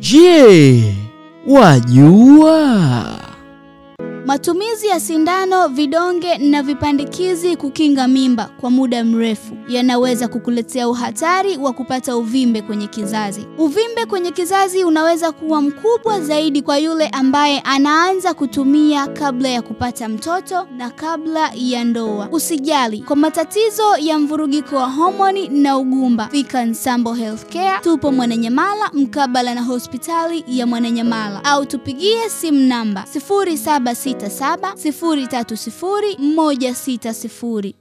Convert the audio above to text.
Je, wajua? Matumizi ya sindano, vidonge na vipandikizi kukinga mimba kwa muda mrefu yanaweza kukuletea uhatari wa kupata uvimbe kwenye kizazi. Uvimbe kwenye kizazi unaweza kuwa mkubwa zaidi kwa yule ambaye anaanza kutumia kabla ya kupata mtoto na kabla ya ndoa. Usijali, kwa matatizo ya mvurugiko wa homoni na ugumba, fika Nsambo Healthcare. Tupo Mwananyamala mkabala na hospitali ya Mwananyamala au tupigie simu namba 0767 030 160.